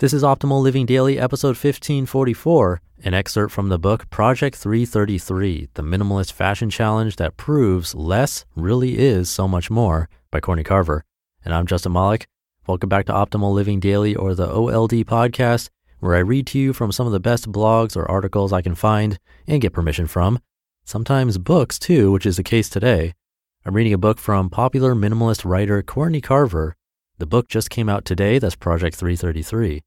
This is Optimal Living Daily, episode 1544, an excerpt from the book Project 333 The Minimalist Fashion Challenge That Proves Less Really Is So Much More by Courtney Carver. And I'm Justin Malik. Welcome back to Optimal Living Daily or the OLD podcast, where I read to you from some of the best blogs or articles I can find and get permission from. Sometimes books too, which is the case today. I'm reading a book from popular minimalist writer Courtney Carver the book just came out today. That's Project 333.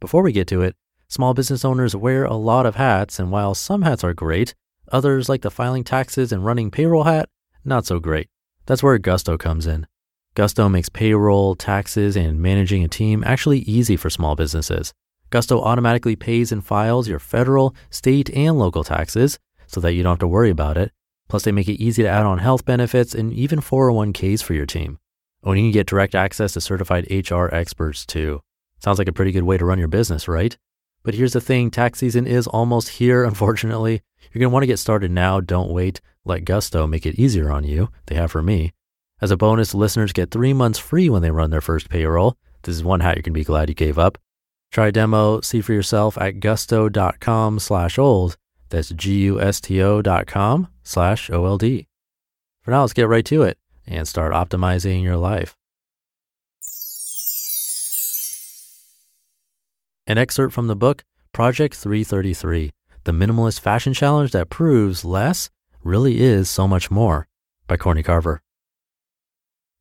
Before we get to it, small business owners wear a lot of hats, and while some hats are great, others, like the filing taxes and running payroll hat, not so great. That's where Gusto comes in. Gusto makes payroll, taxes, and managing a team actually easy for small businesses. Gusto automatically pays and files your federal, state, and local taxes so that you don't have to worry about it. Plus, they make it easy to add on health benefits and even 401ks for your team. Oh, and you can get direct access to certified HR experts too. Sounds like a pretty good way to run your business, right? But here's the thing tax season is almost here, unfortunately. You're going to want to get started now. Don't wait. Let Gusto make it easier on you. They have for me. As a bonus, listeners get three months free when they run their first payroll. This is one hat you can be glad you gave up. Try a demo, see for yourself at gusto.com slash old. That's G-U-S-T-O dot com slash O-L-D. For now, let's get right to it and start optimizing your life. An excerpt from the book Project 333 The Minimalist Fashion Challenge That Proves Less Really Is So Much More by Courtney Carver.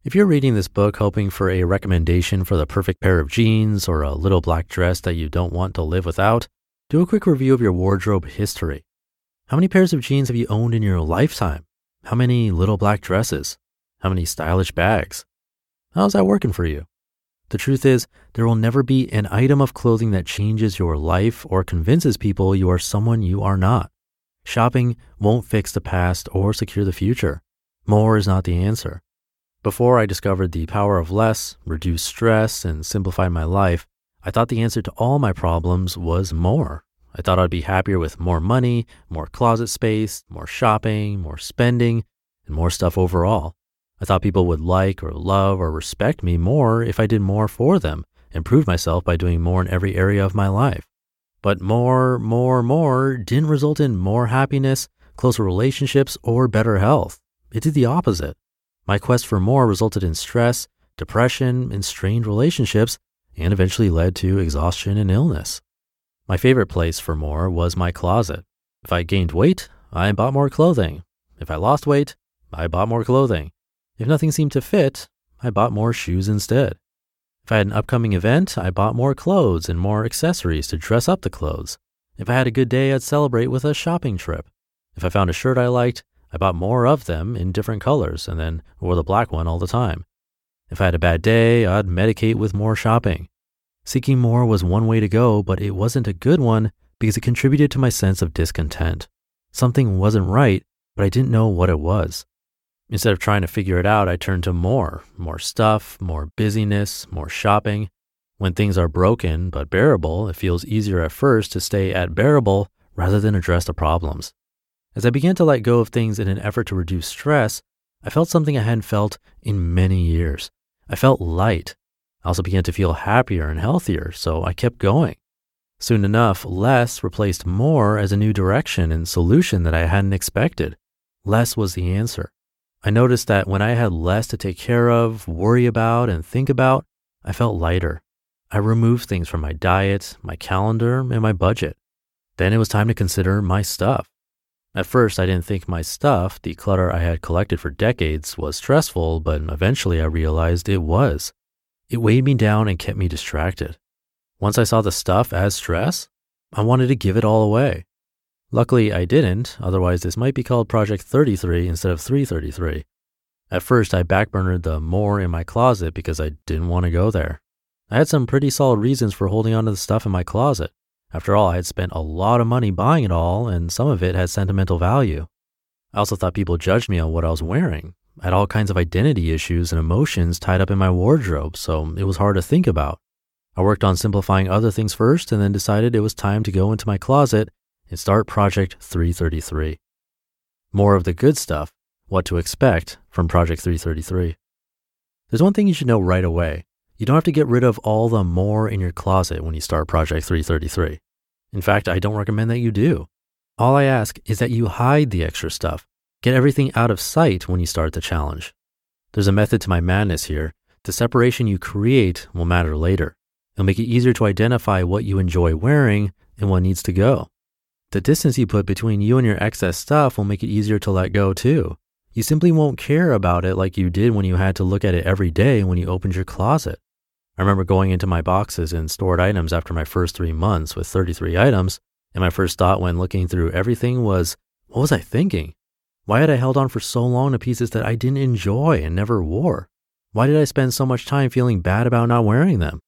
If you're reading this book hoping for a recommendation for the perfect pair of jeans or a little black dress that you don't want to live without, do a quick review of your wardrobe history. How many pairs of jeans have you owned in your lifetime? How many little black dresses? How many stylish bags? How's that working for you? The truth is, there will never be an item of clothing that changes your life or convinces people you are someone you are not. Shopping won't fix the past or secure the future. More is not the answer. Before I discovered the power of less, reduce stress, and simplify my life, I thought the answer to all my problems was more. I thought I'd be happier with more money, more closet space, more shopping, more spending, and more stuff overall. I thought people would like or love or respect me more if I did more for them and proved myself by doing more in every area of my life. But more, more, more didn't result in more happiness, closer relationships, or better health. It did the opposite. My quest for more resulted in stress, depression, and strained relationships, and eventually led to exhaustion and illness. My favorite place for more was my closet. If I gained weight, I bought more clothing. If I lost weight, I bought more clothing. If nothing seemed to fit, I bought more shoes instead. If I had an upcoming event, I bought more clothes and more accessories to dress up the clothes. If I had a good day, I'd celebrate with a shopping trip. If I found a shirt I liked, I bought more of them in different colors and then wore the black one all the time. If I had a bad day, I'd medicate with more shopping. Seeking more was one way to go, but it wasn't a good one because it contributed to my sense of discontent. Something wasn't right, but I didn't know what it was. Instead of trying to figure it out, I turn to more, more stuff, more busyness, more shopping. When things are broken but bearable, it feels easier at first to stay at bearable rather than address the problems. As I began to let go of things in an effort to reduce stress, I felt something I hadn't felt in many years. I felt light. I also began to feel happier and healthier, so I kept going. Soon enough, less replaced more as a new direction and solution that I hadn't expected. Less was the answer. I noticed that when I had less to take care of, worry about, and think about, I felt lighter. I removed things from my diet, my calendar, and my budget. Then it was time to consider my stuff. At first, I didn't think my stuff, the clutter I had collected for decades, was stressful, but eventually I realized it was. It weighed me down and kept me distracted. Once I saw the stuff as stress, I wanted to give it all away. Luckily, I didn't, otherwise, this might be called Project 33 instead of 333. At first, I backburnered the more in my closet because I didn't want to go there. I had some pretty solid reasons for holding on to the stuff in my closet. After all, I had spent a lot of money buying it all, and some of it had sentimental value. I also thought people judged me on what I was wearing. I had all kinds of identity issues and emotions tied up in my wardrobe, so it was hard to think about. I worked on simplifying other things first and then decided it was time to go into my closet and start Project 333. More of the good stuff, what to expect from Project 333. There's one thing you should know right away. You don't have to get rid of all the more in your closet when you start Project 333. In fact, I don't recommend that you do. All I ask is that you hide the extra stuff. Get everything out of sight when you start the challenge. There's a method to my madness here. The separation you create will matter later. It'll make it easier to identify what you enjoy wearing and what needs to go. The distance you put between you and your excess stuff will make it easier to let go too. You simply won't care about it like you did when you had to look at it every day when you opened your closet. I remember going into my boxes and stored items after my first three months with 33 items, and my first thought when looking through everything was, what was I thinking? Why had I held on for so long to pieces that I didn't enjoy and never wore? Why did I spend so much time feeling bad about not wearing them?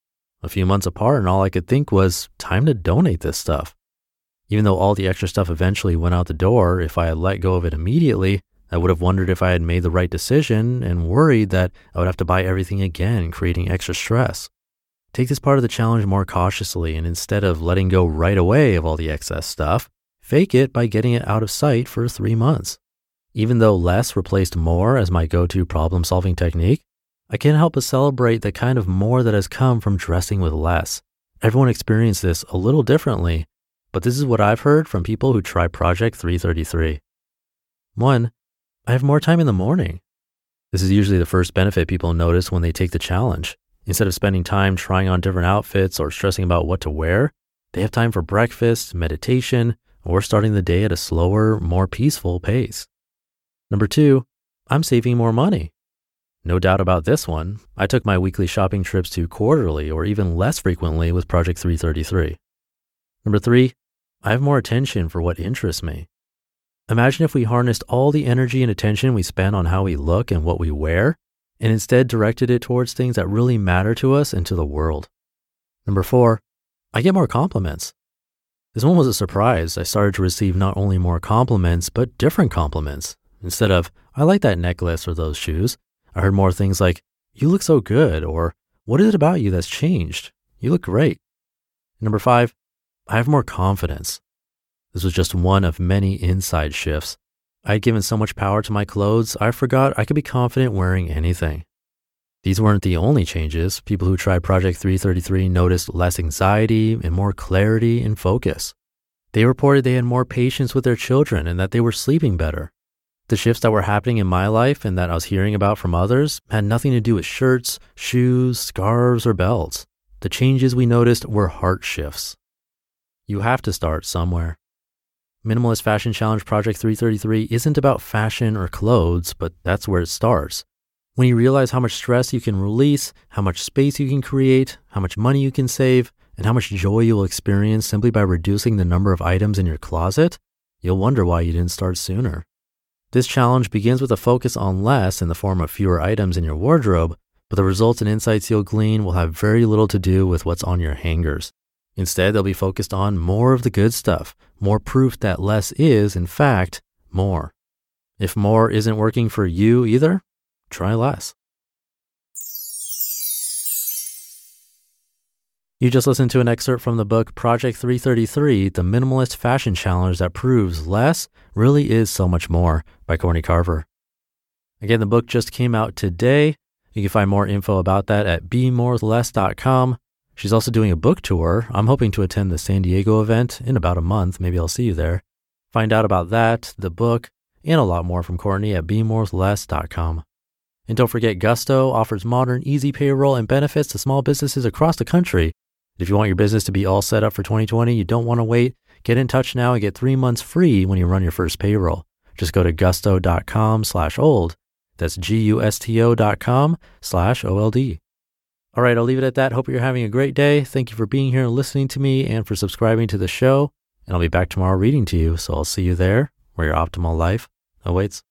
A few months apart, and all I could think was, time to donate this stuff. Even though all the extra stuff eventually went out the door, if I had let go of it immediately, I would have wondered if I had made the right decision and worried that I would have to buy everything again, creating extra stress. Take this part of the challenge more cautiously and instead of letting go right away of all the excess stuff, fake it by getting it out of sight for three months. Even though less replaced more as my go to problem solving technique, I can't help but celebrate the kind of more that has come from dressing with less. Everyone experienced this a little differently, but this is what I've heard from people who try Project 333. One, I have more time in the morning. This is usually the first benefit people notice when they take the challenge. Instead of spending time trying on different outfits or stressing about what to wear, they have time for breakfast, meditation, or starting the day at a slower, more peaceful pace. Number two, I'm saving more money. No doubt about this one. I took my weekly shopping trips to quarterly or even less frequently with Project 333. Number three, I have more attention for what interests me. Imagine if we harnessed all the energy and attention we spend on how we look and what we wear, and instead directed it towards things that really matter to us and to the world. Number four, I get more compliments. This one was a surprise. I started to receive not only more compliments, but different compliments. Instead of, I like that necklace or those shoes, I heard more things like, you look so good, or what is it about you that's changed? You look great. Number five, I have more confidence. This was just one of many inside shifts. I had given so much power to my clothes, I forgot I could be confident wearing anything. These weren't the only changes. People who tried Project 333 noticed less anxiety and more clarity and focus. They reported they had more patience with their children and that they were sleeping better. The shifts that were happening in my life and that I was hearing about from others had nothing to do with shirts, shoes, scarves, or belts. The changes we noticed were heart shifts. You have to start somewhere. Minimalist Fashion Challenge Project 333 isn't about fashion or clothes, but that's where it starts. When you realize how much stress you can release, how much space you can create, how much money you can save, and how much joy you will experience simply by reducing the number of items in your closet, you'll wonder why you didn't start sooner. This challenge begins with a focus on less in the form of fewer items in your wardrobe, but the results and insights you'll glean will have very little to do with what's on your hangers. Instead, they'll be focused on more of the good stuff, more proof that less is, in fact, more. If more isn't working for you either, try less. You just listened to an excerpt from the book Project 333 The Minimalist Fashion Challenge That Proves Less Really Is So Much More by Courtney Carver. Again, the book just came out today. You can find more info about that at bemoreless.com. She's also doing a book tour. I'm hoping to attend the San Diego event in about a month. Maybe I'll see you there. Find out about that, the book, and a lot more from Courtney at bemoreless.com. And don't forget, Gusto offers modern, easy payroll and benefits to small businesses across the country. If you want your business to be all set up for 2020, you don't want to wait. Get in touch now and get three months free when you run your first payroll. Just go to gusto.com slash old. That's G-U-S-T-O dot com slash O-L-D. All right, I'll leave it at that. Hope you're having a great day. Thank you for being here and listening to me and for subscribing to the show. And I'll be back tomorrow reading to you. So I'll see you there where your optimal life awaits.